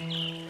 Música